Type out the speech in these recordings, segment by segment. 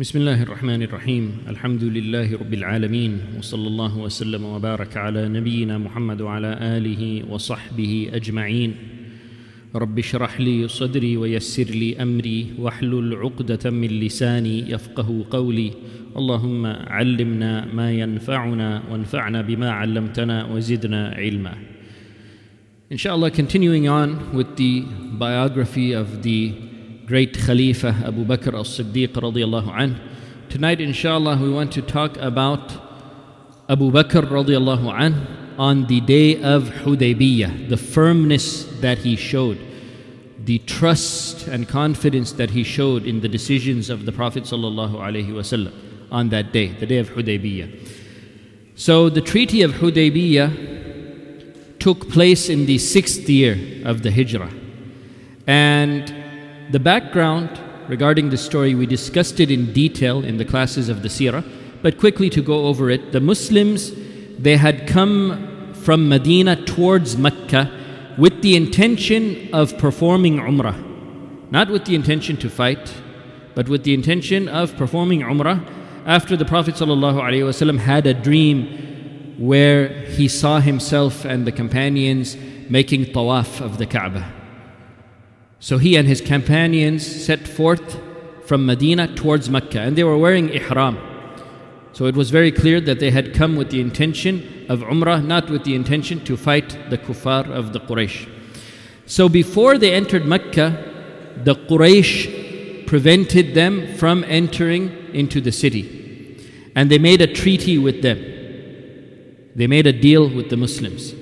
بسم الله الرحمن الرحيم الحمد لله رب العالمين وصلى الله وسلم وبارك على نبينا محمد وعلى اله وصحبه اجمعين رب اشرح لي صدري ويسر لي امري واحلل عقده من لساني يفقه قولي اللهم علمنا ما ينفعنا وانفعنا بما علمتنا وزدنا علما Inshallah, continuing on with the biography of the great Khalifa Abu Bakr as Siddiq radiallahu anh. Tonight, inshallah, we want to talk about Abu Bakr radiallahu anh on the day of Hudaybiyah, the firmness that he showed, the trust and confidence that he showed in the decisions of the Prophet sallallahu alaihi wasallam on that day, the day of Hudaybiyah. So the Treaty of Hudaybiyah took place in the sixth year of the Hijrah. And the background regarding the story, we discussed it in detail in the classes of the Sirah, but quickly to go over it, the Muslims, they had come from Medina towards Mecca with the intention of performing Umrah. Not with the intention to fight, but with the intention of performing Umrah after the Prophet ﷺ had a dream where he saw himself and the companions making tawaf of the Kaaba. So he and his companions set forth from Medina towards Mecca and they were wearing ihram. So it was very clear that they had come with the intention of Umrah, not with the intention to fight the kuffar of the Quraysh. So before they entered Mecca, the Quraysh prevented them from entering into the city. And they made a treaty with them. They made a deal with the Muslims.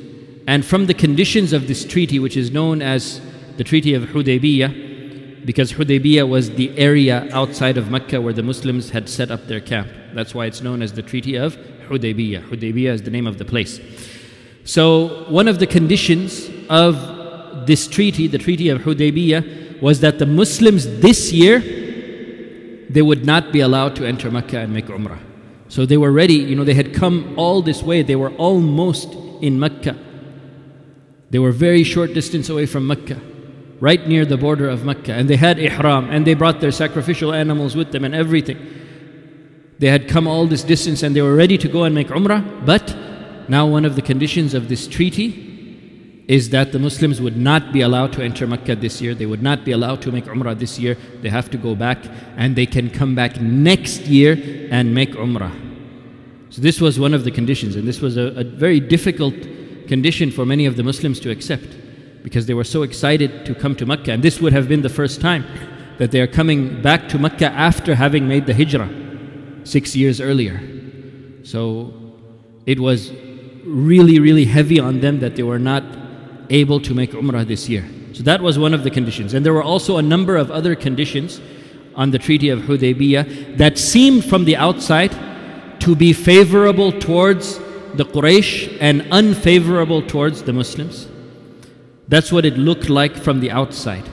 And from the conditions of this treaty, which is known as the Treaty of Hudaybiyah, because Hudaybiyah was the area outside of Mecca where the Muslims had set up their camp. That's why it's known as the Treaty of Hudaybiyah. Hudaybiyah is the name of the place. So, one of the conditions of this treaty, the Treaty of Hudaybiyah, was that the Muslims this year they would not be allowed to enter Mecca and make Umrah. So they were ready, you know, they had come all this way, they were almost in Mecca. They were very short distance away from Mecca, right near the border of Mecca, and they had ihram, and they brought their sacrificial animals with them and everything. They had come all this distance and they were ready to go and make Umrah, but now one of the conditions of this treaty is that the Muslims would not be allowed to enter Mecca this year. They would not be allowed to make Umrah this year. They have to go back and they can come back next year and make Umrah. So, this was one of the conditions, and this was a, a very difficult condition for many of the Muslims to accept because they were so excited to come to Mecca. And this would have been the first time that they are coming back to Mecca after having made the Hijrah six years earlier. So, it was really, really heavy on them that they were not able to make Umrah this year. So that was one of the conditions. And there were also a number of other conditions on the Treaty of Hudaybiyah that seemed from the outside to be favorable towards the Quraysh and unfavorable towards the Muslims. That's what it looked like from the outside.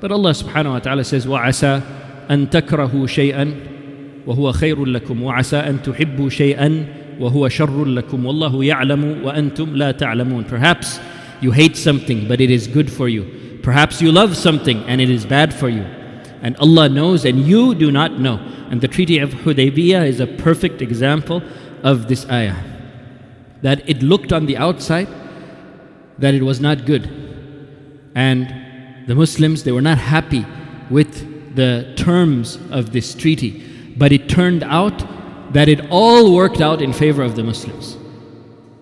But Allah subhanahu wa ta'ala says, وَعَسَى أَن تَكْرَهُ شَيْئًا وَهُوَ خَيْرٌ لَكُمْ وَعَسَى أَن تُحِبُّوا شَيْئًا وَهُوَ شَرٌ لَكُمْ وَاللَّهُ يَعْلَمُ وَأَنْتُمْ لَا تَعْلَمُونَ Perhaps you hate something, but it is good for you. Perhaps you love something and it is bad for you. And Allah knows and you do not know. And the Treaty of Hudaybiyah is a perfect example of this ayah. That it looked on the outside that it was not good. and the Muslims, they were not happy with the terms of this treaty. But it turned out that it all worked out in favor of the Muslims.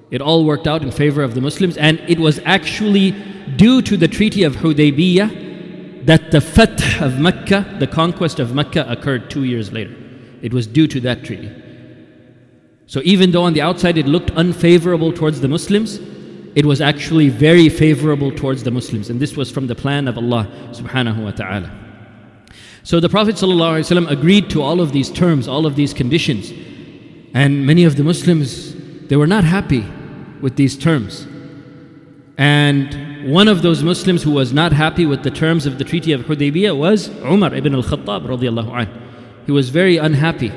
It all worked out in favor of the Muslims, and it was actually due to the Treaty of Hudaybiyah that the Fath of Mecca, the conquest of Mecca, occurred two years later. It was due to that treaty. So even though on the outside it looked unfavorable towards the Muslims, it was actually very favorable towards the Muslims. And this was from the plan of Allah subhanahu wa ta'ala. So the Prophet ﷺ agreed to all of these terms, all of these conditions. And many of the Muslims, they were not happy with these terms. And one of those Muslims who was not happy with the terms of the Treaty of Hudaybiyah was Umar ibn al-Khattab radiallahu anh. He was very unhappy.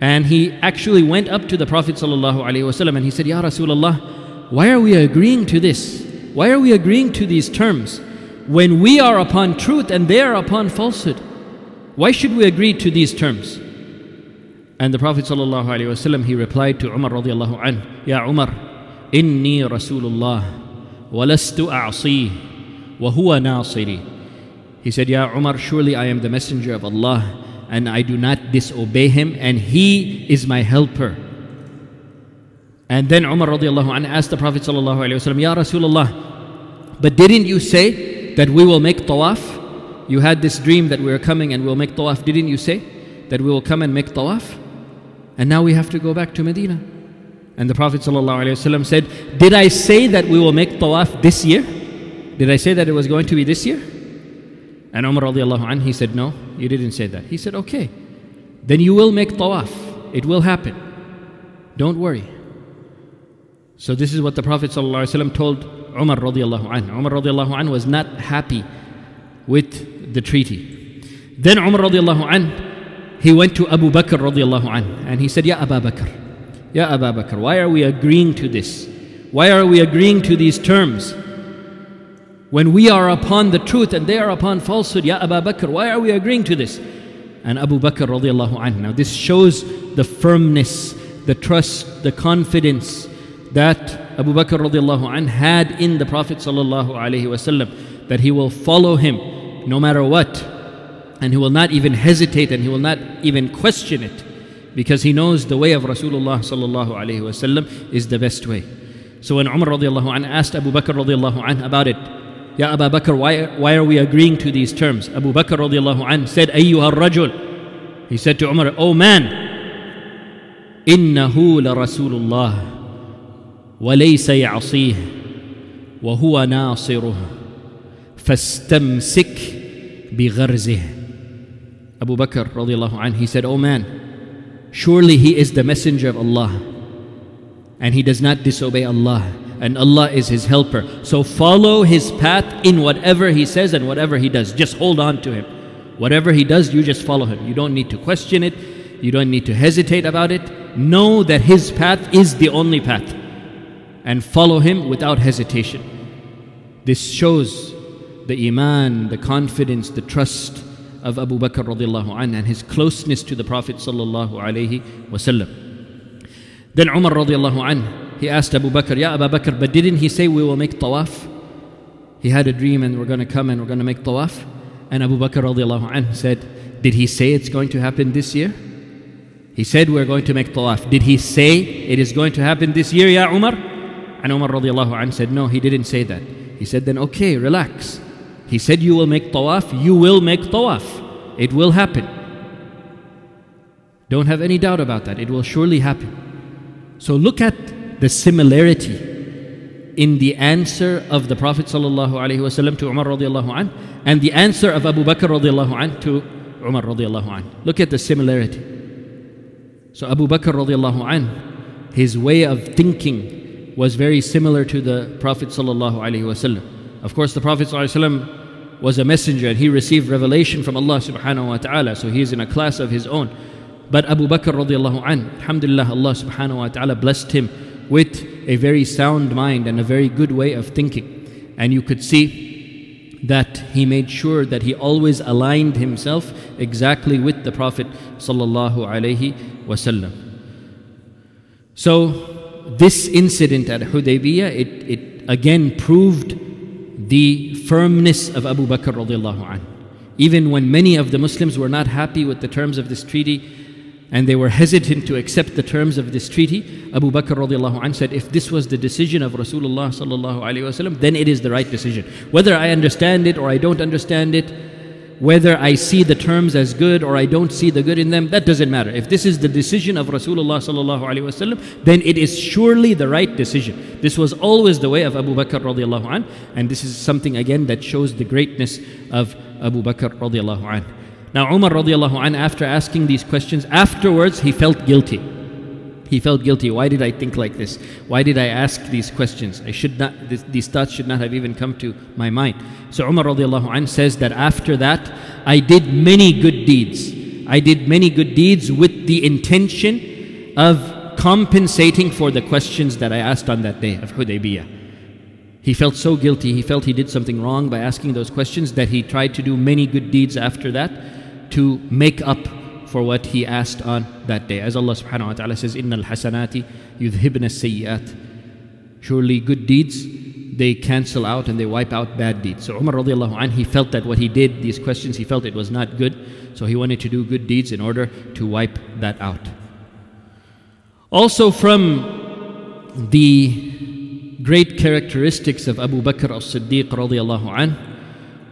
And he actually went up to the Prophet ﷺ and he said, Ya Rasulullah, why are we agreeing to this? Why are we agreeing to these terms when we are upon truth and they are upon falsehood? Why should we agree to these terms? And the Prophet ﷺ, he replied to Umar radiallahu anh, Ya Umar, inni Rasulullah, walastu a'si, wa huwa nasiri. He said, Ya Umar, surely I am the messenger of Allah, and I do not disobey him, and he is my helper. And then Umar radiallahu anh asked the Prophet ﷺ, Ya Rasulullah, but didn't you say that we will make tawaf? You had this dream that we are coming and we'll make tawaf. Didn't you say that we will come and make tawaf? And now we have to go back to Medina. And the Prophet ﷺ said, Did I say that we will make tawaf this year? Did I say that it was going to be this year? And Umar anh, he said, No, you didn't say that. He said, Okay, then you will make tawaf. It will happen. Don't worry. So this is what the Prophet ﷺ told Umar radiallahu anh. Umar radiallahu anh was not happy with the treaty. Then Umar radiallahu anh he went to Abu Bakr radiallahu anh, and he said, Ya Abu Bakr, Ya Abu Bakr, why are we agreeing to this? Why are we agreeing to these terms? When we are upon the truth and they are upon falsehood, Ya Abu Bakr, why are we agreeing to this? And Abu Bakr radiallahu anh. Now this shows the firmness, the trust, the confidence that Abu Bakr radiallahu anh had in the Prophet sallallahu alaihi wasallam, that he will follow him no matter what and he will not even hesitate and he will not even question it because he knows the way of Rasulullah sallallahu alaihi wasallam is the best way. So when Umar radiallahu anh asked Abu Bakr radiallahu anh about it, Ya Abu Bakr, why, why are we agreeing to these terms? Abu Bakr radiallahu anh said, Ayyuha rajul. He said to Umar, Oh man, إنه لرسول الله وليس يعصيه وهو ناصره فاستمسك بغرزه Abu Bakr radiallahu anh, he said, Oh man, surely he is the messenger of Allah and he does not disobey Allah and Allah is his helper. So follow his path in whatever he says and whatever he does. Just hold on to him. Whatever he does, you just follow him. You don't need to question it. You don't need to hesitate about it. Know that his path is the only path and follow him without hesitation. This shows the iman, the confidence, the trust of Abu Bakr radiallahu anh and his closeness to the Prophet sallallahu alaihi wasallam. Then Umar radiallahu anh, he asked Abu Bakr, Ya Abu Bakr, but didn't he say we will make tawaf? He had a dream and we're going to come and we're going to make tawaf. And Abu Bakr radiallahu anh said, Did he say it's going to happen this year? He said we're going to make tawaf. Did he say it is going to happen this year, Ya Umar? And Umar radiallahu anh said, No, he didn't say that. He said, Then okay, relax. He said, You will make tawaf, you will make tawaf. It will happen. Don't have any doubt about that. It will surely happen. So look at the similarity in the answer of the Prophet ﷺ to Umar radiallahu anh, and the answer of Abu Bakr radiallahu anh to Umar radiallahu anh. Look at the similarity. So Abu Bakr radiallahu anh, his way of thinking was very similar to the Prophet. Of course, the Prophet was a messenger and he received revelation from Allah subhanahu wa ta'ala. So he is in a class of his own. But Abu Bakr radiallahu anh, alhamdulillah, Allah subhanahu wa ta'ala blessed him with a very sound mind and a very good way of thinking. And you could see that he made sure that he always aligned himself exactly with the Prophet sallallahu alaihi wasallam. So this incident at Hudaybiyah, it, it again proved the firmness of Abu Bakr radiallahu anh. Even when many of the Muslims were not happy with the terms of this treaty and they were hesitant to accept the terms of this treaty, Abu Bakr radiallahu anh said, if this was the decision of Rasulullah sallallahu alayhi wasallam, then it is the right decision. Whether I understand it or I don't understand it, whether I see the terms as good or I don't see the good in them, that doesn't matter. If this is the decision of Rasulullah sallallahu alaihi wasallam, then it is surely the right decision. This was always the way of Abu Bakr radiallahu anh, and this is something again that shows the greatness of Abu Bakr radiallahu anh. Now Umar radiallahu anh, after asking these questions, afterwards he felt guilty. He felt guilty. Why did I think like this? Why did I ask these questions? I should not, this, these thoughts should not have even come to my mind. So Umar radiallahu anh says that after that, I did many good deeds. I did many good deeds with the intention of compensating for the questions that I asked on that day of Hudaybiyah. He felt so guilty, he felt he did something wrong by asking those questions that he tried to do many good deeds after that to make up for what he asked on that day. As Allah subhanahu wa ta'ala says, Inna al hasanati yudhibna sayyat. Surely good deeds, they cancel out and they wipe out bad deeds. So Umar radiallahu anh, he felt that what he did, these questions, he felt it was not good. So he wanted to do good deeds in order to wipe that out. Also from the great characteristics of Abu Bakr as-Siddiq radiallahu anh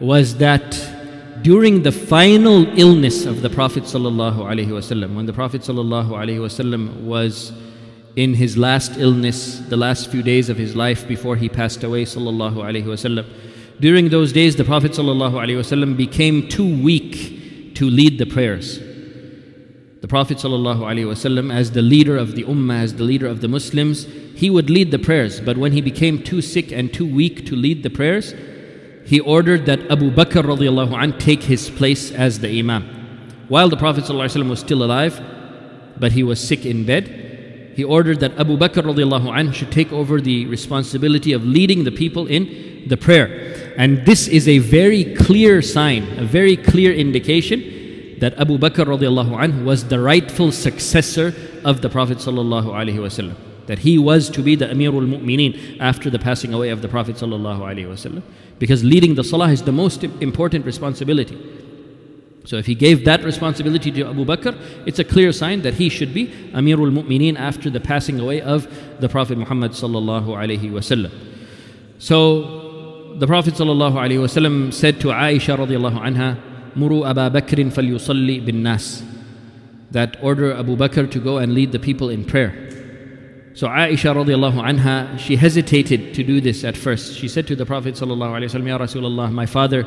was that during the final illness of the Prophet ﷺ, when the Prophet ﷺ was in his last illness, the last few days of his life before he passed away, ﷺ, during those days the Prophet ﷺ became too weak to lead the prayers. The Prophet ﷺ, as the leader of the Ummah, as the leader of the Muslims, he would lead the prayers, but when he became too sick and too weak to lead the prayers, he ordered that Abu Bakr radiallahu anh take his place as the Imam. While the Prophet was still alive, but he was sick in bed, he ordered that Abu Bakr radiallahu anh should take over the responsibility of leading the people in the prayer. And this is a very clear sign, a very clear indication that Abu Bakr radiallahu anh was the rightful successor of the Prophet sallallahu alaihi wasallam. That he was to be the Amirul Mu'mineen after the passing away of the Prophet wasallam because leading the salah is the most important responsibility. So if he gave that responsibility to Abu Bakr, it's a clear sign that he should be Amirul Mu'mineen after the passing away of the Prophet Muhammad sallallahu alaihi wasallam. So the Prophet sallallahu alaihi wasallam said to Aisha radiallahu anha, "Muru Abu Bakr falyusalli bin nas." That order Abu Bakr to go and lead the people in prayer. So Aisha radiallahu anha, she hesitated to do this at first. She said to the Prophet sallallahu alaihi wasallam, Ya Rasulullah, my father,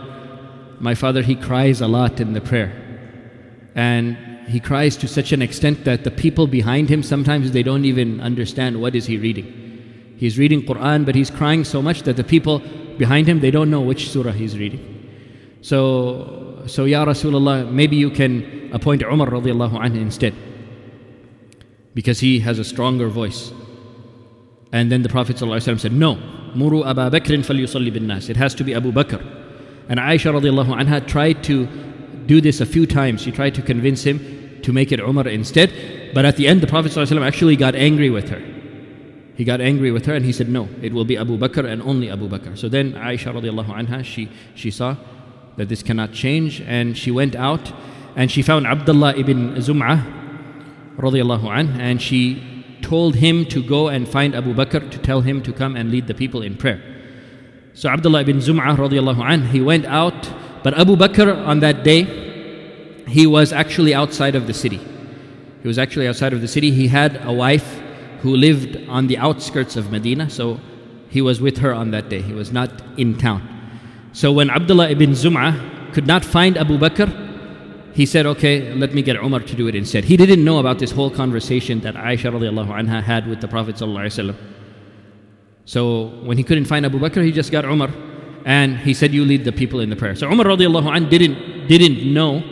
my father, he cries a lot in the prayer. And he cries to such an extent that the people behind him, sometimes they don't even understand what is he reading. He's reading Quran, but he's crying so much that the people behind him, they don't know which surah he's reading. So, so Ya Rasulullah, maybe you can appoint Umar radiallahu anhu instead because he has a stronger voice. And then the Prophet ﷺ said, No, Muru Abu Bakr bin nas. It has to be Abu Bakr. And Aisha radiallahu anha tried to do this a few times. She tried to convince him to make it Umar instead. But at the end, the Prophet ﷺ actually got angry with her. He got angry with her and he said, No, it will be Abu Bakr and only Abu Bakr. So then Aisha radiallahu anha, she, she saw that this cannot change and she went out and she found Abdullah ibn Zum'ah radiallahu anh, and she told him to go and find Abu Bakr to tell him to come and lead the people in prayer. So Abdullah ibn Zum'ah radiallahu anh, he went out, but Abu Bakr on that day, he was actually outside of the city. He was actually outside of the city. He had a wife who lived on the outskirts of Medina, so he was with her on that day. He was not in town. So when Abdullah ibn Zum'ah could not find Abu Bakr, he said, okay, let me get Umar to do it instead. He didn't know about this whole conversation that Aisha radiallahu anha had with the Prophet sallallahu So when he couldn't find Abu Bakr, he just got Umar and he said, you lead the people in the prayer. So Umar radiallahu anh didn't, didn't know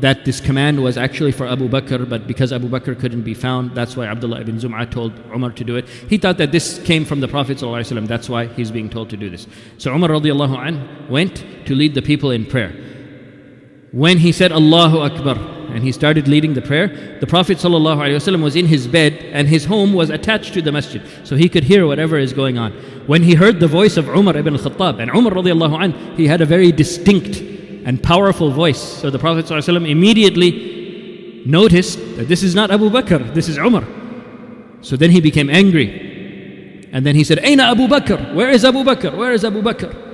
that this command was actually for Abu Bakr, but because Abu Bakr couldn't be found, that's why Abdullah ibn Zum'ah told Umar to do it. He thought that this came from the Prophet that's why he's being told to do this. So Umar radiallahu anh went to lead the people in prayer when he said Allahu Akbar and he started leading the prayer, the Prophet ﷺ was in his bed and his home was attached to the masjid. So he could hear whatever is going on. When he heard the voice of Umar ibn al-Khattab, and Umar radiallahu anh, he had a very distinct and powerful voice. So the Prophet ﷺ immediately noticed that this is not Abu Bakr, this is Umar. So then he became angry. And then he said, Aina Abu Bakr? Where is Abu Bakr? Where is Abu Bakr?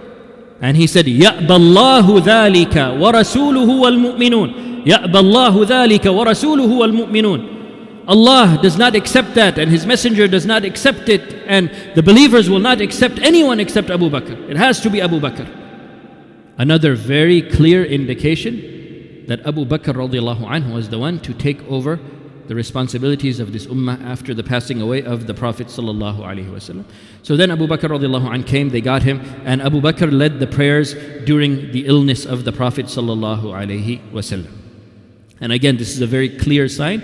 And he said, يَأْبَى اللَّهُ ذَلِكَ وَرَسُولُهُ وَالْمُؤْمِنُونَ يَأْبَى اللَّهُ ذَلِكَ وَرَسُولُهُ وَالْمُؤْمِنُونَ Allah does not accept that and His Messenger does not accept it and the believers will not accept anyone except Abu Bakr. It has to be Abu Bakr. Another very clear indication that Abu Bakr radiallahu anhu was the one to take over the responsibilities of this ummah after the passing away of the Prophet sallallahu alaihi wasallam. So then Abu Bakr radiallahu anh came, they got him, and Abu Bakr led the prayers during the illness of the Prophet sallallahu alaihi wasallam. And again, this is a very clear sign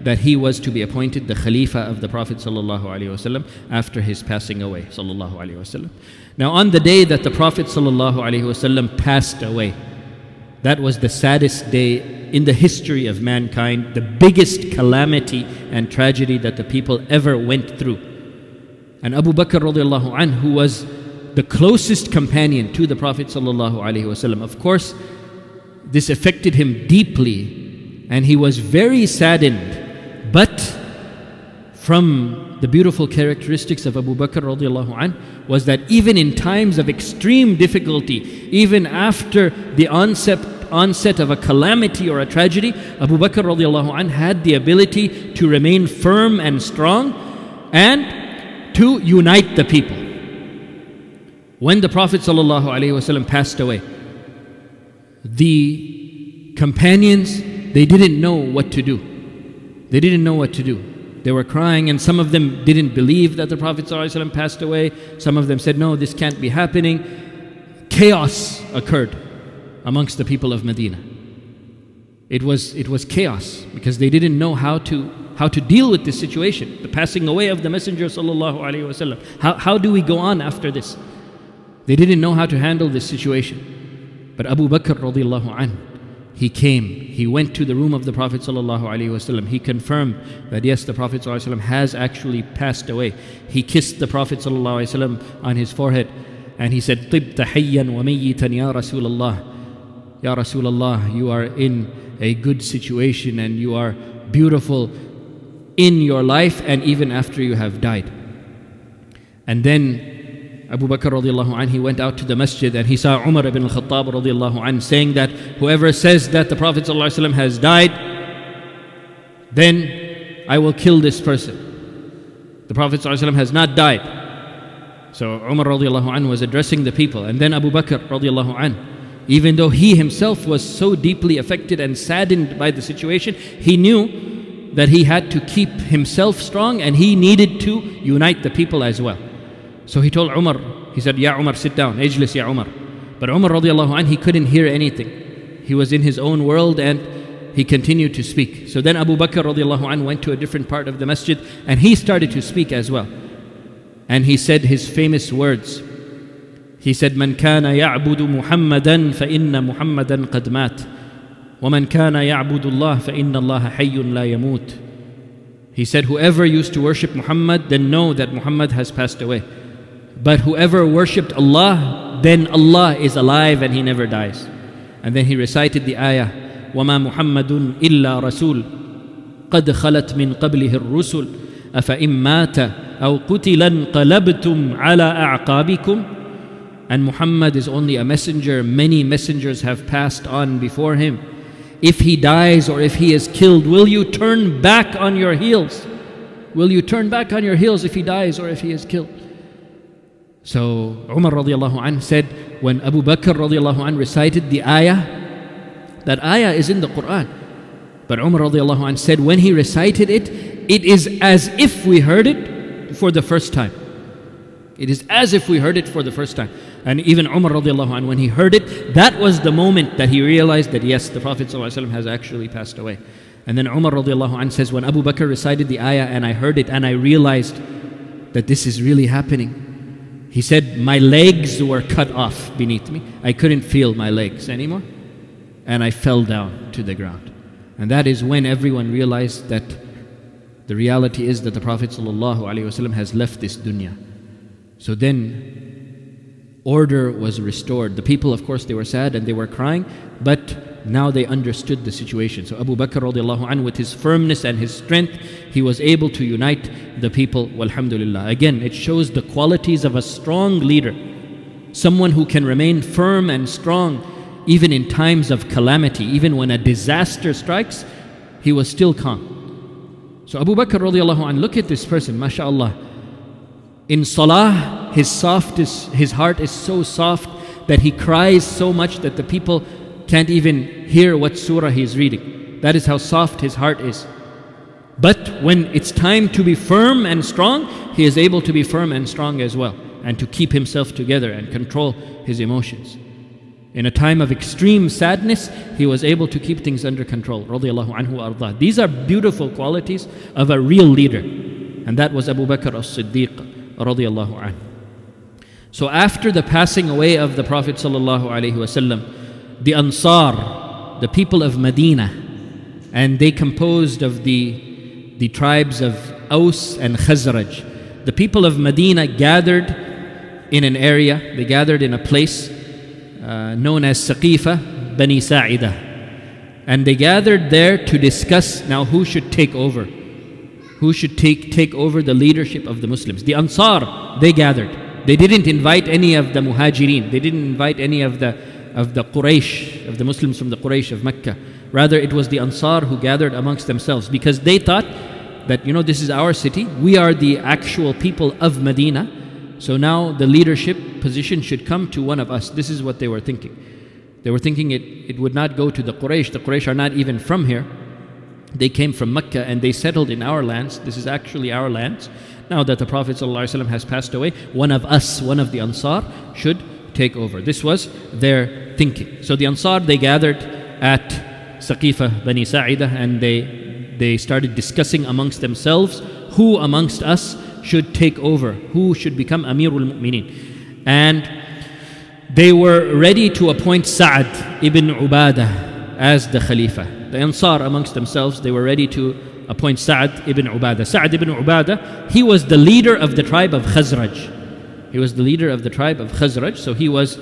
that he was to be appointed the Khalifa of the Prophet wasallam after his passing away wasallam. Now on the day that the Prophet wasallam passed away, That was the saddest day in the history of mankind, the biggest calamity and tragedy that the people ever went through. And Abu Bakr radiallahu anh, who was the closest companion to the Prophet sallallahu alaihi wasallam, of course, this affected him deeply and he was very saddened. From the beautiful characteristics of Abu Bakr radiallahu anh was that even in times of extreme difficulty, even after the onset, onset of a calamity or a tragedy, Abu Bakr radiallahu anh had the ability to remain firm and strong and to unite the people. When the Prophet ﷺ passed away, the companions, they didn't know what to do. They didn't know what to do. They were crying, and some of them didn't believe that the Prophet ﷺ passed away. Some of them said, No, this can't be happening. Chaos occurred amongst the people of Medina. It was, it was chaos because they didn't know how to, how to deal with this situation, the passing away of the Messenger. How, how do we go on after this? They didn't know how to handle this situation. But Abu Bakr radiallahu he came, he went to the room of the Prophet ﷺ. He confirmed that yes, the Prophet ﷺ has actually passed away. He kissed the Prophet ﷺ on his forehead and he said, طِبْتَ حَيًّا وَمَيِّتًا يَا رَسُولَ اللَّهِ Ya Rasulullah, you are in a good situation and you are beautiful in your life and even after you have died. And then Abu Bakr radiallahu anh, he went out to the masjid and he saw Umar ibn al-Khattab radiallahu anh saying that whoever says that the Prophet ﷺ has died, then I will kill this person. The Prophet ﷺ has not died. So Umar radiallahu anh was addressing the people. And then Abu Bakr radiallahu anh, even though he himself was so deeply affected and saddened by the situation, he knew that he had to keep himself strong and he needed to unite the people as well. So he told Umar, he said, Ya Umar, sit down, Ejlis Ya Umar. But Umar radiallahu anh, he couldn't hear anything. He was in his own world and he continued to speak. So then Abu Bakr radiallahu anh went to a different part of the masjid and he started to speak as well. And he said his famous words. He said, من كان يعبد محمدا فإن محمدا قد مات ومن كان يعبد الله فإن الله حي لا يموت He said, whoever used to worship Muhammad, then know that Muhammad has passed away. But whoever worshipped Allah, then Allah is alive and He never dies. And then he recited the ayah, وَمَا مُحَمَّدٌ إِلَّا رَسُولٌ قَدْ خَلَتْ مِن قَبْلِهِ الرُّسُلُ أَفَإِن مَاتَ أَوْ قُتِلَ انقلبتم عَلَى أَعْقَابِكُمْ And Muhammad is only a messenger. Many messengers have passed on before him. If he dies or if he is killed, will you turn back on your heels? Will you turn back on your heels if he dies or if he is killed? So Umar radiallahu anh said, when Abu Bakr radiallahu anh recited the ayah, that ayah is in the Quran. But Umar radiallahu anh said, when he recited it, it is as if we heard it for the first time. It is as if we heard it for the first time. And even Umar radiallahu anh, when he heard it, that was the moment that he realized that yes, the Prophet has actually passed away. And then Umar radiallahu anh says, when Abu Bakr recited the ayah and I heard it and I realized that this is really happening. He said, My legs were cut off beneath me. I couldn't feel my legs anymore. And I fell down to the ground. And that is when everyone realized that the reality is that the Prophet ﷺ has left this dunya. So then order was restored. The people, of course, they were sad and they were crying, but now they understood the situation. So Abu Bakr radiallahu anh, with his firmness and his strength, he was able to unite the people. Alhamdulillah. Again, it shows the qualities of a strong leader. Someone who can remain firm and strong even in times of calamity, even when a disaster strikes, he was still calm. So Abu Bakr radiallahu anh, look at this person, mashallah. In salah, his soft is, his heart is so soft that he cries so much that the people can't even hear what surah he is reading. That is how soft his heart is. But when it's time to be firm and strong, he is able to be firm and strong as well, and to keep himself together and control his emotions. In a time of extreme sadness, he was able to keep things under control. Anhu These are beautiful qualities of a real leader. And that was Abu Bakr as-Siddiq So after the passing away of the Prophet wasallam, the Ansar, the people of Medina, and they composed of the, the tribes of Aus and Khazraj. The people of Medina gathered in an area, they gathered in a place uh, known as Saqifa Bani Sa'idah. And they gathered there to discuss now who should take over. Who should take, take over the leadership of the Muslims. The Ansar, they gathered. They didn't invite any of the Muhajirin. They didn't invite any of the, of the Quraysh, of the Muslims from the Quraysh of Mecca. Rather, it was the Ansar who gathered amongst themselves because they thought that, you know, this is our city. We are the actual people of Medina. So now the leadership position should come to one of us. This is what they were thinking. They were thinking it, it would not go to the Quraysh. The Quraysh are not even from here. They came from Mecca and they settled in our lands. This is actually our lands. Now that the Prophet ﷺ has passed away, one of us, one of the Ansar, should take over. This was their thinking. So the Ansar, they gathered at Saqifa Bani Sa'idah and they, they started discussing amongst themselves who amongst us should take over, who should become Amirul Mu'mineen. And they were ready to appoint Sa'ad ibn Ubadah as the Khalifa. The Ansar amongst themselves, they were ready to appoint Sa'ad ibn Ubadah. Sa'ad ibn Ubadah, he was the leader of the tribe of Khazraj. He was the leader of the tribe of Khazraj, so he was,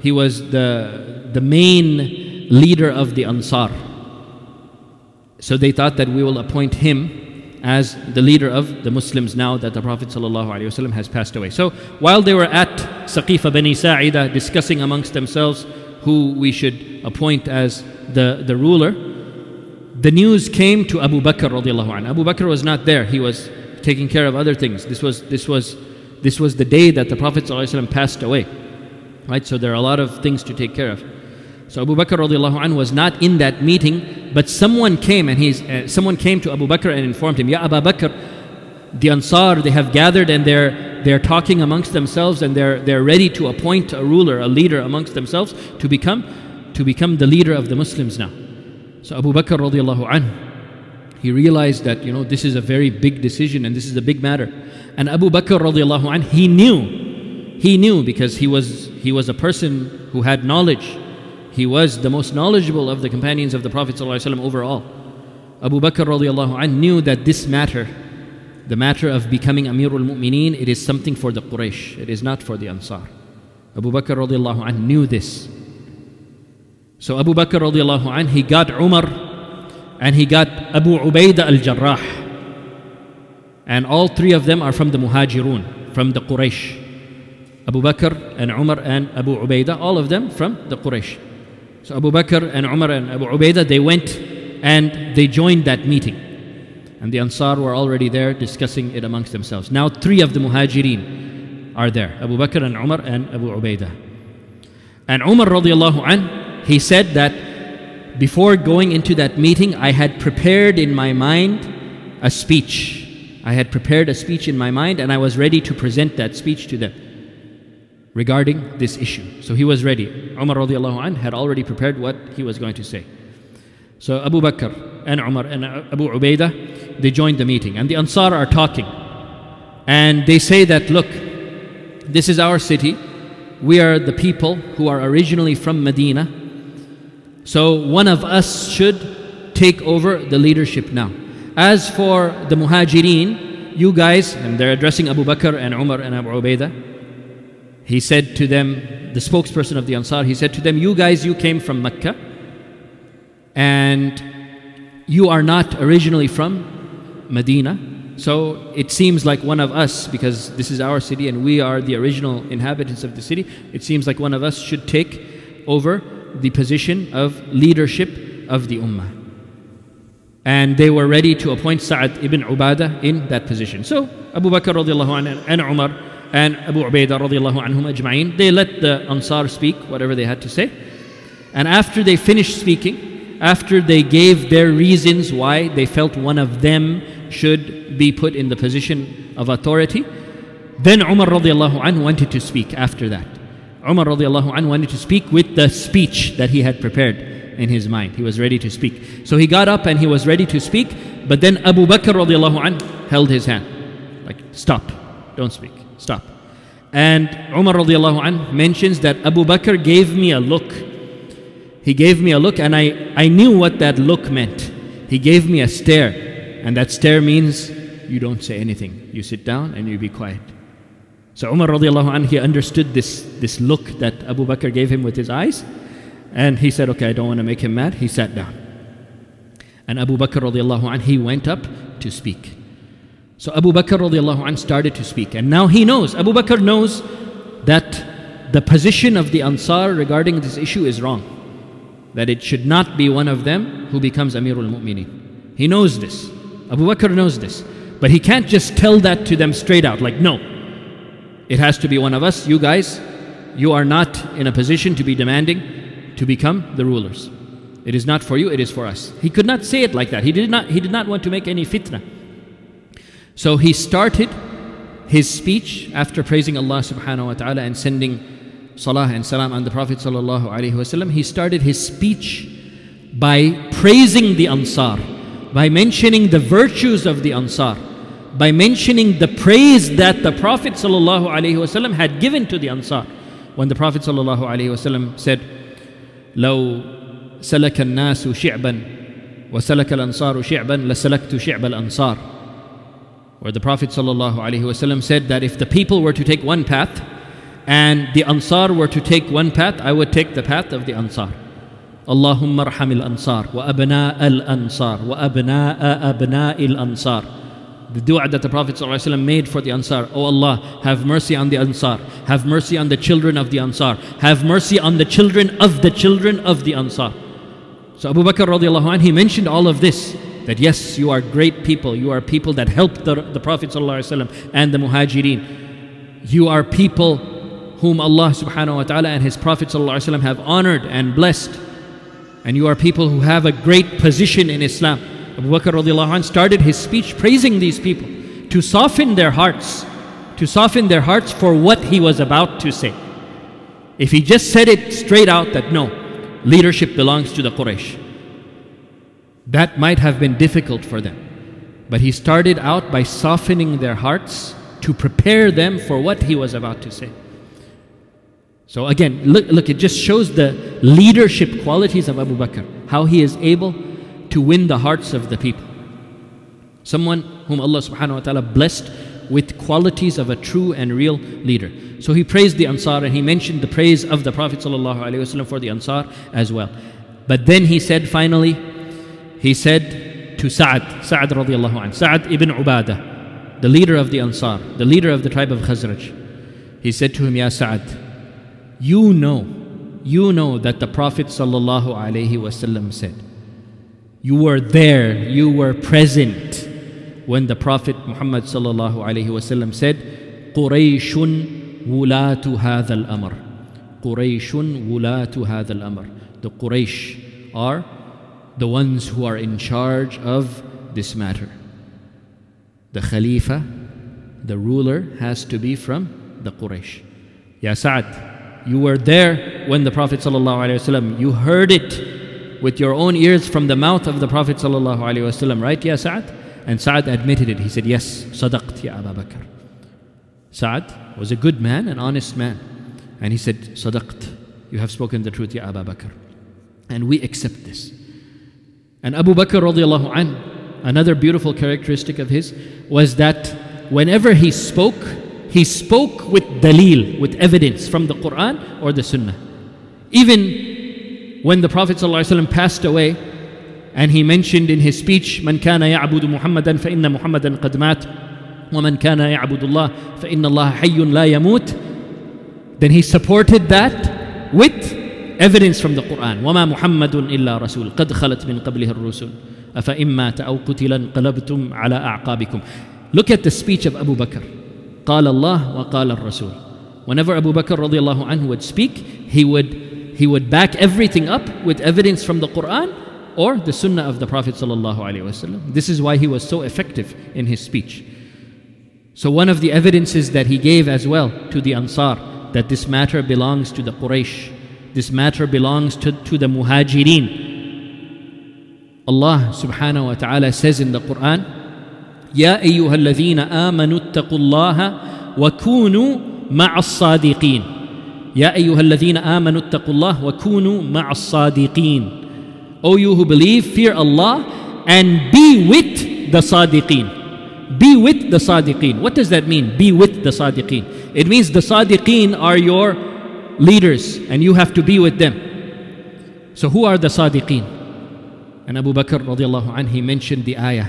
he was the, the main leader of the Ansar. So they thought that we will appoint him as the leader of the Muslims now that the Prophet ﷺ has passed away. So while they were at Saqifa Bani Sa'ida discussing amongst themselves who we should appoint as the, the ruler, the news came to Abu Bakr radiallahu anh. Abu Bakr was not there. He was taking care of other things. This was, this was, this was the day that the Prophet passed away. Right? So there are a lot of things to take care of. So Abu Bakr radiallahu anh was not in that meeting, but someone came and he's, uh, someone came to Abu Bakr and informed him, Ya Abu Bakr, the Ansar, they have gathered and they're, they're talking amongst themselves and they're, they're ready to appoint a ruler, a leader amongst themselves to become, to become the leader of the Muslims now. So Abu Bakr radiallahu anh, he realized that, you know, this is a very big decision and this is a big matter. And Abu Bakr radiallahu anh, he knew, he knew because he was, he was a person who had knowledge he was the most knowledgeable of the companions of the Prophet ﷺ overall. Abu Bakr radiallahu anh knew that this matter, the matter of becoming Amirul Mu'mineen, it is something for the Quraysh. It is not for the Ansar. Abu Bakr radiallahu anh knew this. So Abu Bakr radiallahu anh, he got Umar and he got Abu Ubaidah al-Jarrah. And all three of them are from the Muhajirun, from the Quraysh. Abu Bakr and Umar and Abu Ubaidah, all of them from the Quraysh. So Abu Bakr and Umar and Abu Ubaidah, they went and they joined that meeting. And the Ansar were already there discussing it amongst themselves. Now three of the Muhajirin are there. Abu Bakr and Umar and Abu Ubaidah. And Umar radiallahu anh, he said that before going into that meeting, I had prepared in my mind a speech. I had prepared a speech in my mind and I was ready to present that speech to them regarding this issue. So he was ready. Umar radiallahu anh had already prepared what he was going to say. So Abu Bakr and Umar and Abu Ubaidah, they joined the meeting. And the Ansar are talking. And they say that, look, this is our city. We are the people who are originally from Medina. So one of us should take over the leadership now. As for the Muhajirin, you guys, and they're addressing Abu Bakr and Umar and Abu Ubaidah, he said to them, the spokesperson of the Ansar, he said to them, You guys, you came from Mecca and you are not originally from Medina. So it seems like one of us, because this is our city and we are the original inhabitants of the city, it seems like one of us should take over the position of leadership of the Ummah. And they were ready to appoint Sa'ad ibn Ubadah in that position. So Abu Bakr radiallahu anhu and Umar and Abu Ubaidah radiallahu anhum ajma'in, they let the Ansar speak whatever they had to say. And after they finished speaking, after they gave their reasons why they felt one of them should be put in the position of authority, then Umar radiallahu anhu wanted to speak after that. Umar radiallahu anhu wanted to speak with the speech that he had prepared in his mind. He was ready to speak. So he got up and he was ready to speak, but then Abu Bakr radiallahu anhu held his hand. Like, stop, don't speak. Stop. And Umar radiallahu anh mentions that Abu Bakr gave me a look He gave me a look, and I, I knew what that look meant. He gave me a stare, and that stare means you don't say anything. You sit down and you be quiet. So Umar radiallahu anh, he understood this, this look that Abu Bakr gave him with his eyes, and he said, Okay, I don't want to make him mad. He sat down. And Abu Bakr radiallahu anh, he went up to speak. So Abu Bakr radiallahu anh started to speak. And now he knows, Abu Bakr knows that the position of the Ansar regarding this issue is wrong. That it should not be one of them who becomes Amirul Mu'mineen. He knows this. Abu Bakr knows this. But he can't just tell that to them straight out, like, no, it has to be one of us. You guys, you are not in a position to be demanding to become the rulers. It is not for you, it is for us. He could not say it like that. He did not, he did not want to make any fitna. So he started his speech after praising Allah subhanahu wa ta'ala and sending salah and salam on the Prophet sallallahu alaihi wasallam. He started his speech by praising the Ansar, by mentioning the virtues of the Ansar, by mentioning the praise that the Prophet sallallahu alaihi wasallam had given to the Ansar. When the Prophet sallallahu alaihi wasallam said, لو سلك الناس شعبا وسلك الأنصار شعبا لسلكت شعب الأنصار where the Prophet ﷺ said that if the people were to take one path and the Ansar were to take one path, I would take the path of the Ansar. Allahumma arham al-Ansar wa abna al-Ansar wa abna abna al-Ansar. The dua that the Prophet ﷺ made for the Ansar, Oh Allah, have mercy on the Ansar, have mercy on the children of the Ansar, have mercy on the children of the children of the Ansar. So Abu Bakr radiallahu anh, he mentioned all of this that yes, you are great people. You are people that helped the, the Prophet ﷺ and the Muhajirin. You are people whom Allah subhanahu wa ta'ala and His Prophet ﷺ have honored and blessed. And you are people who have a great position in Islam. Abu Bakr anh started his speech praising these people to soften their hearts, to soften their hearts for what he was about to say. If he just said it straight out that no, leadership belongs to the Quraysh. That might have been difficult for them. But he started out by softening their hearts to prepare them for what he was about to say. So again, look, look, it just shows the leadership qualities of Abu Bakr, how he is able to win the hearts of the people. Someone whom Allah subhanahu wa ta'ala blessed with qualities of a true and real leader. So he praised the Ansar and he mentioned the praise of the Prophet for the Ansar as well. But then he said finally, he said to Sa'ad, Sa'ad radiallahu anh, Sa'ad ibn Ubadah, the leader of the Ansar, the leader of the tribe of Khazraj, he said to him, Ya Sa'ad, you know, you know that the Prophet wasallam said, you were there, you were present when the Prophet Muhammad sallallahu alaihi wasallam said, قريش ولاة هذا الأمر. قريش ولاة هذا الأمر. The Quraysh are the ones who are in charge of this matter. The Khalifa, the ruler, has to be from the Quraysh. Ya Sa'ad, you were there when the Prophet ﷺ, you heard it with your own ears from the mouth of the Prophet ﷺ, right, Ya Sa'ad? And Sa'ad admitted it. He said, Yes, Sadaqt, Ya Abu Bakr. Sa'ad was a good man, an honest man. And he said, Sadaqt, you have spoken the truth, Ya Abu Bakr. And we accept this. And Abu Bakr radiallahu an, another beautiful characteristic of his was that whenever he spoke, he spoke with dalil, with evidence from the Quran or the Sunnah. Even when the Prophet ﷺ passed away, and he mentioned in his speech, من كان يعبد محمدا فإن محمدا قد مات ومن كان يعبد الله فإن الله حي لا يموت then he supported that with evidence from the Quran وما محمد إلا رسول قد خلت من قبله الرسل أفإن مات أو قتل انقلبتم على أعقابكم Look at the speech of Abu Bakr قال الله وقال الرسول Whenever Abu Bakr رضي الله عنه would speak he would he would back everything up with evidence from the Quran or the Sunnah of the Prophet sallallahu alaihi wasallam. This is why he was so effective in his speech. So one of the evidences that he gave as well to the Ansar that this matter belongs to the Quraysh this matter belongs to, to the muhajirin. Allah subhanahu wa ta'ala says in the Quran, يا أيها الذين آمنوا اتقوا الله وكونوا مع الصادقين يا أيها الذين آمنوا اتقوا الله وكونوا مع الصادقين O you who believe, fear Allah and be with the Sadiqeen. Be with the Sadiqeen. What does that mean? Be with the Sadiqeen. It means the Sadiqeen are your leaders and you have to be with them. So who are the Sadiqeen? And Abu Bakr radiallahu anh, he mentioned the ayah.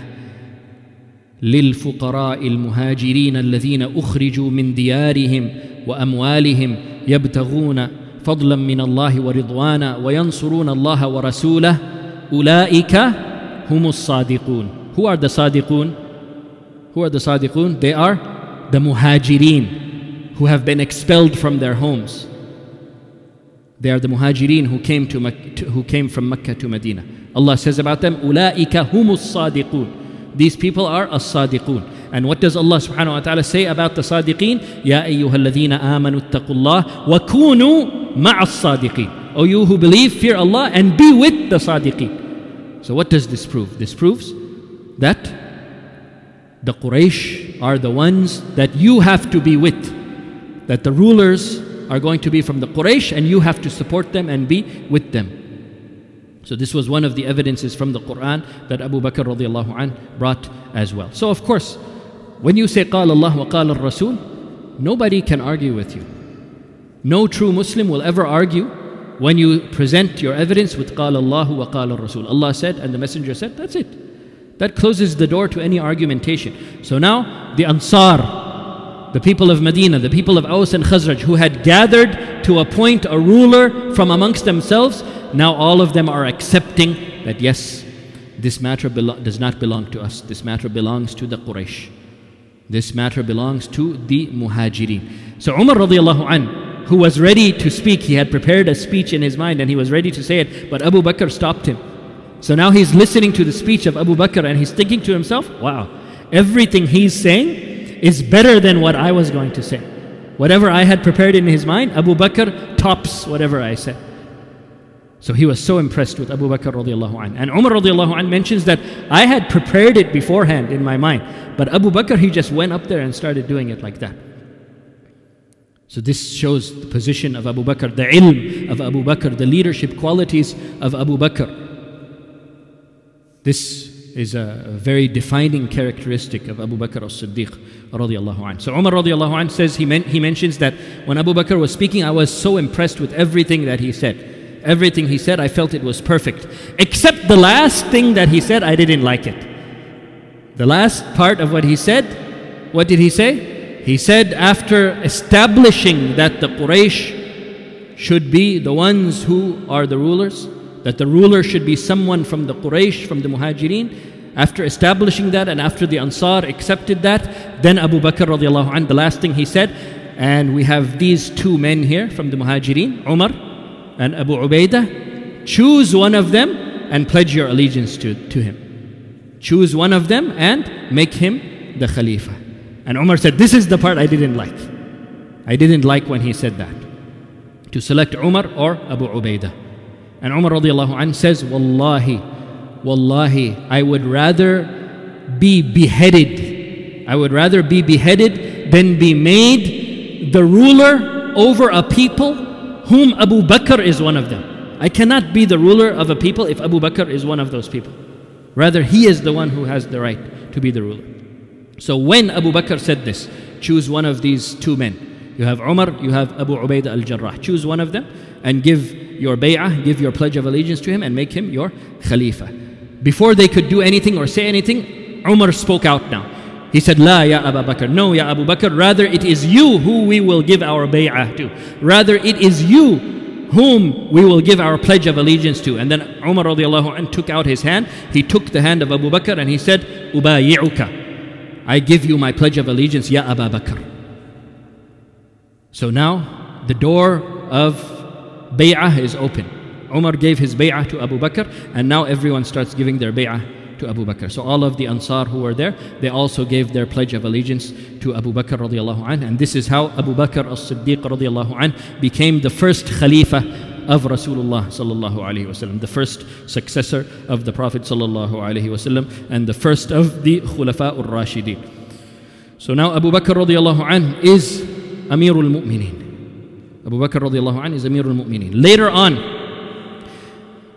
للفقراء المهاجرين الذين اخرجوا من ديارهم واموالهم يبتغون فضلا من الله ورضوانا وينصرون الله ورسوله أولئك هم الصادقون Who are the صادقون? Who are the صادقون? They are the muhajirin who have been expelled from their homes. They are the muhajirin who came, to, who came from Mecca to Medina. Allah says about them, أولئك هم الصادقون These people are as-sadiqun. And what does Allah subhanahu wa ta'ala say about the sadiqeen? Ya ayyuhalladhina amanu attaqullah wa kunu ma'as sadiqeen. O you who believe, fear Allah and be with the sadiqeen. So what does this prove? This proves that the Quraysh are the ones that you have to be with. That the rulers are going to be from the Quraysh and you have to support them and be with them. So this was one of the evidences from the Quran that Abu Bakr radiallahu anh brought as well. So of course, when you say قال Allah wa قال Rasul, nobody can argue with you. No true Muslim will ever argue when you present your evidence with قال Allah wa قال Rasul. Allah said and the Messenger said, that's it. That closes the door to any argumentation. So now the Ansar, the people of Medina, the people of Aus and Khazraj who had gathered to appoint a ruler from amongst themselves, now all of them are accepting that yes, this matter does not belong to us. This matter belongs to the Quraysh. This matter belongs to the Muhajirin. So Umar radiallahu an, who was ready to speak, he had prepared a speech in his mind and he was ready to say it, but Abu Bakr stopped him. So now he's listening to the speech of Abu Bakr and he's thinking to himself, wow, everything he's saying is better than what I was going to say. Whatever I had prepared in his mind, Abu Bakr tops whatever I said. So he was so impressed with Abu Bakr radiallahu anh. And Umar radiallahu anh mentions that I had prepared it beforehand in my mind. But Abu Bakr, he just went up there and started doing it like that. So this shows the position of Abu Bakr, the ilm of Abu Bakr, the leadership qualities of Abu Bakr. This is a very defining characteristic of Abu Bakr as-Siddiq. So Umar radiallahu anh says, he, men- he mentions that when Abu Bakr was speaking, I was so impressed with everything that he said. Everything he said, I felt it was perfect. Except the last thing that he said, I didn't like it. The last part of what he said, what did he say? He said, after establishing that the Quraysh should be the ones who are the rulers, that the ruler should be someone from the Quraysh, from the Muhajirin, after establishing that and after the Ansar accepted that, then Abu Bakr radiallahu anh, the last thing he said, and we have these two men here from the Muhajirin, Umar and Abu Ubaidah, choose one of them and pledge your allegiance to, to him. Choose one of them and make him the Khalifa. And Umar said, This is the part I didn't like. I didn't like when he said that. To select Umar or Abu Ubaidah. And Umar radiallahu anh says, Wallahi, Wallahi, I would rather be beheaded. I would rather be beheaded than be made the ruler over a people whom Abu Bakr is one of them. I cannot be the ruler of a people if Abu Bakr is one of those people. Rather, he is the one who has the right to be the ruler. So when Abu Bakr said this, choose one of these two men. You have Umar, you have Abu Ubaidah al-Jarrah. Choose one of them and give your bay'ah, give your pledge of allegiance to him and make him your khalifa. Before they could do anything or say anything, Umar spoke out now. He said, La ya Abu Bakr. No, ya Abu Bakr. Rather, it is you who we will give our bay'ah to. Rather, it is you whom we will give our pledge of allegiance to. And then Umar radiallahu anh took out his hand. He took the hand of Abu Bakr and he said, Ubayi'uka. I give you my pledge of allegiance, ya Abu Bakr. So now the door of bay'ah is open. Umar gave his bay'ah to Abu Bakr and now everyone starts giving their bay'ah to Abu Bakr. So all of the Ansar who were there, they also gave their pledge of allegiance to Abu Bakr radiallahu anh. And this is how Abu Bakr as-Siddiq radiallahu anh became the first Khalifa of Rasulullah sallallahu alaihi wasallam, the first successor of the Prophet sallallahu alaihi wasallam, and the first of the Khulafa ur-Rashidin. So now Abu Bakr radiallahu anh is Amirul Mu'mineen. Abu Bakr radiallahu anh is Amir al-Mu'mineen. Later on,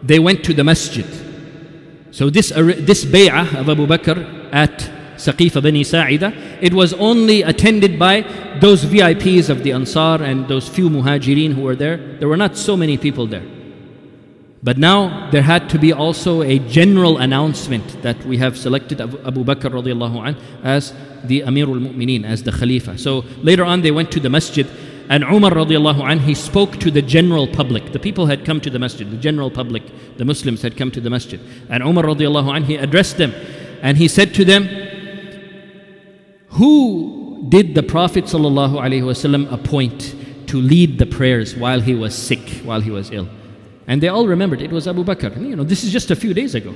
they went to the masjid. So this, uh, this bay'ah of Abu Bakr at Saqifa Bani Sa'ida, it was only attended by those VIPs of the Ansar and those few muhajirin who were there. There were not so many people there. But now there had to be also a general announcement that we have selected Abu Bakr radiallahu anh as the Amirul Mu'mineen, as the Khalifa. So later on they went to the masjid and Umar radiallahu anh, he spoke to the general public. The people had come to the masjid, the general public, the Muslims had come to the masjid. And Umar radiallahu anh, he addressed them and he said to them, Who did the Prophet sallallahu alaihi wasallam appoint to lead the prayers while he was sick, while he was ill? And they all remembered it was Abu Bakr. You know, this is just a few days ago.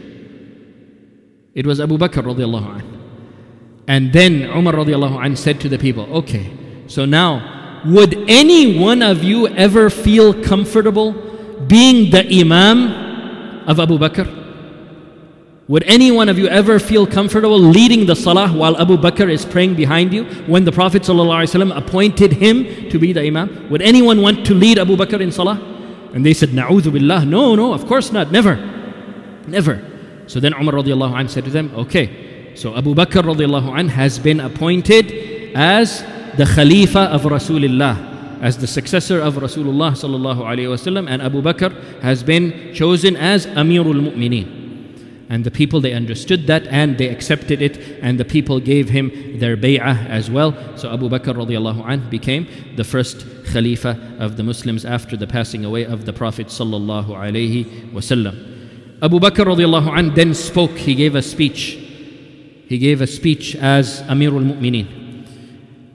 It was Abu Bakr radiallahu anh. And then Umar radiallahu anh said to the people, Okay, so now would any one of you ever feel comfortable being the Imam of Abu Bakr? Would any one of you ever feel comfortable leading the salah while Abu Bakr is praying behind you when the Prophet ﷺ appointed him to be the Imam? Would anyone want to lead Abu Bakr in salah? And they said, Na'udhu billah. No, no, of course not. Never. Never. So then Umar said to them, Okay, so Abu Bakr has been appointed as the Khalifa of Rasulullah, as the successor of Rasulullah sallallahu alaihi wasallam, and Abu Bakr has been chosen as Amirul Mu'mineen. And the people they understood that and they accepted it, and the people gave him their bay'ah as well. So Abu Bakr radiallahu anh became the first Khalifa of the Muslims after the passing away of the Prophet sallallahu alaihi wasallam. Abu Bakr radiallahu anh then spoke, he gave a speech. He gave a speech as Amirul Mu'mineen.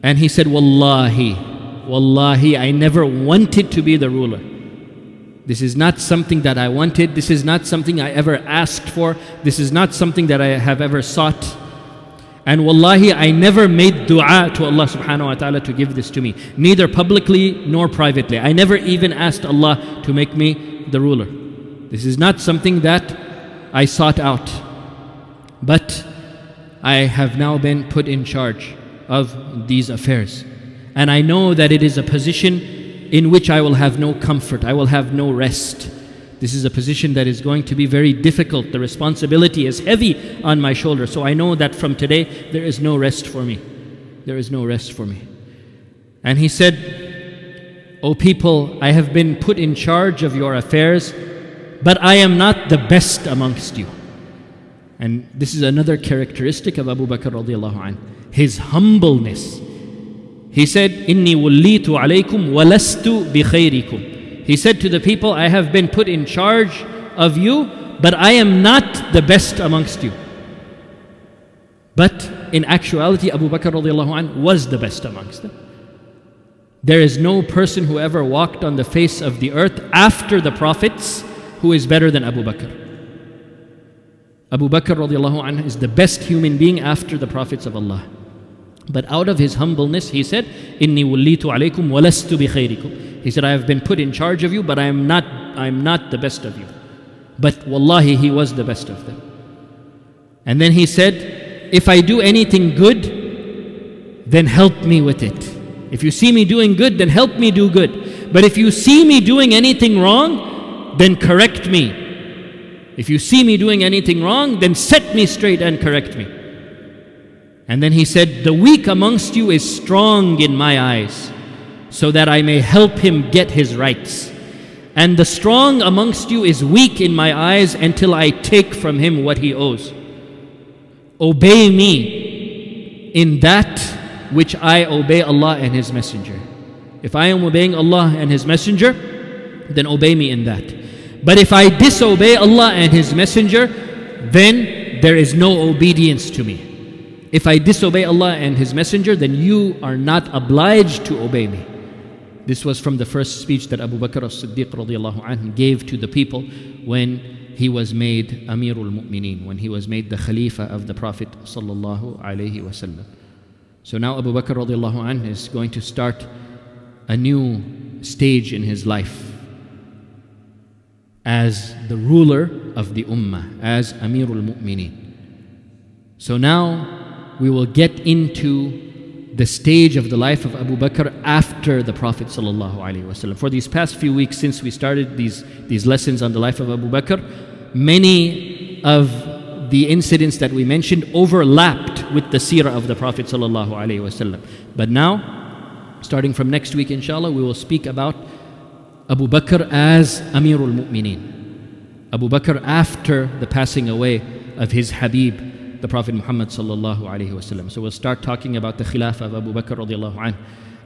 And he said, Wallahi, Wallahi, I never wanted to be the ruler. This is not something that I wanted. This is not something I ever asked for. This is not something that I have ever sought. And wallahi, I never made dua to Allah subhanahu wa ta'ala to give this to me, neither publicly nor privately. I never even asked Allah to make me the ruler. This is not something that I sought out. But I have now been put in charge of these affairs. And I know that it is a position in which I will have no comfort, I will have no rest. This is a position that is going to be very difficult. The responsibility is heavy on my shoulder. So I know that from today, there is no rest for me. There is no rest for me. And he said, O people, I have been put in charge of your affairs, but I am not the best amongst you. And this is another characteristic of Abu Bakr radiallahu anhu his humbleness. He said, Inni wallitu alaykum walastu bi khayrikum. He said to the people, I have been put in charge of you, but I am not the best amongst you. But in actuality, Abu Bakr radiallahu was the best amongst them. There is no person who ever walked on the face of the earth after the prophets who is better than Abu Bakr. Abu Bakr radiallahu is the best human being after the prophets of Allah. But out of his humbleness, he said, Inni wallitu alaykum walastu bi khayrikum. He said, I have been put in charge of you, but I am not, I am not the best of you. But wallahi, he was the best of them. And then he said, If I do anything good, then help me with it. If you see me doing good, then help me do good. But if you see me doing anything wrong, then correct me. If you see me doing anything wrong, then set me straight and correct me. And then he said, The weak amongst you is strong in my eyes, so that I may help him get his rights. And the strong amongst you is weak in my eyes until I take from him what he owes. Obey me in that which I obey Allah and His Messenger. If I am obeying Allah and His Messenger, then obey me in that. But if I disobey Allah and His Messenger, then there is no obedience to me. If I disobey Allah and His Messenger, then you are not obliged to obey me. This was from the first speech that Abu Bakr as-Siddiq gave to the people when he was made Amirul Mu'mineen, when he was made the Khalifa of the Prophet. So now Abu Bakr radiallahu anhu is going to start a new stage in his life as the ruler of the Ummah, as Amirul Mu'mineen. So now we will get into the stage of the life of Abu Bakr after the Prophet. For these past few weeks, since we started these, these lessons on the life of Abu Bakr, many of the incidents that we mentioned overlapped with the seerah of the Prophet. But now, starting from next week, inshallah, we will speak about Abu Bakr as Amirul Mu'mineen. Abu Bakr after the passing away of his Habib, the Prophet Muhammad sallallahu alaihi wasallam. So we'll start talking about the Khilafah of Abu Bakr radiallahu anh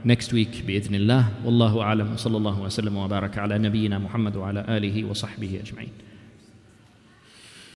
next week بإذن الله والله أعلم صلى الله وسلم وبارك على نبينا محمد وعلى آله وصحبه أجمعين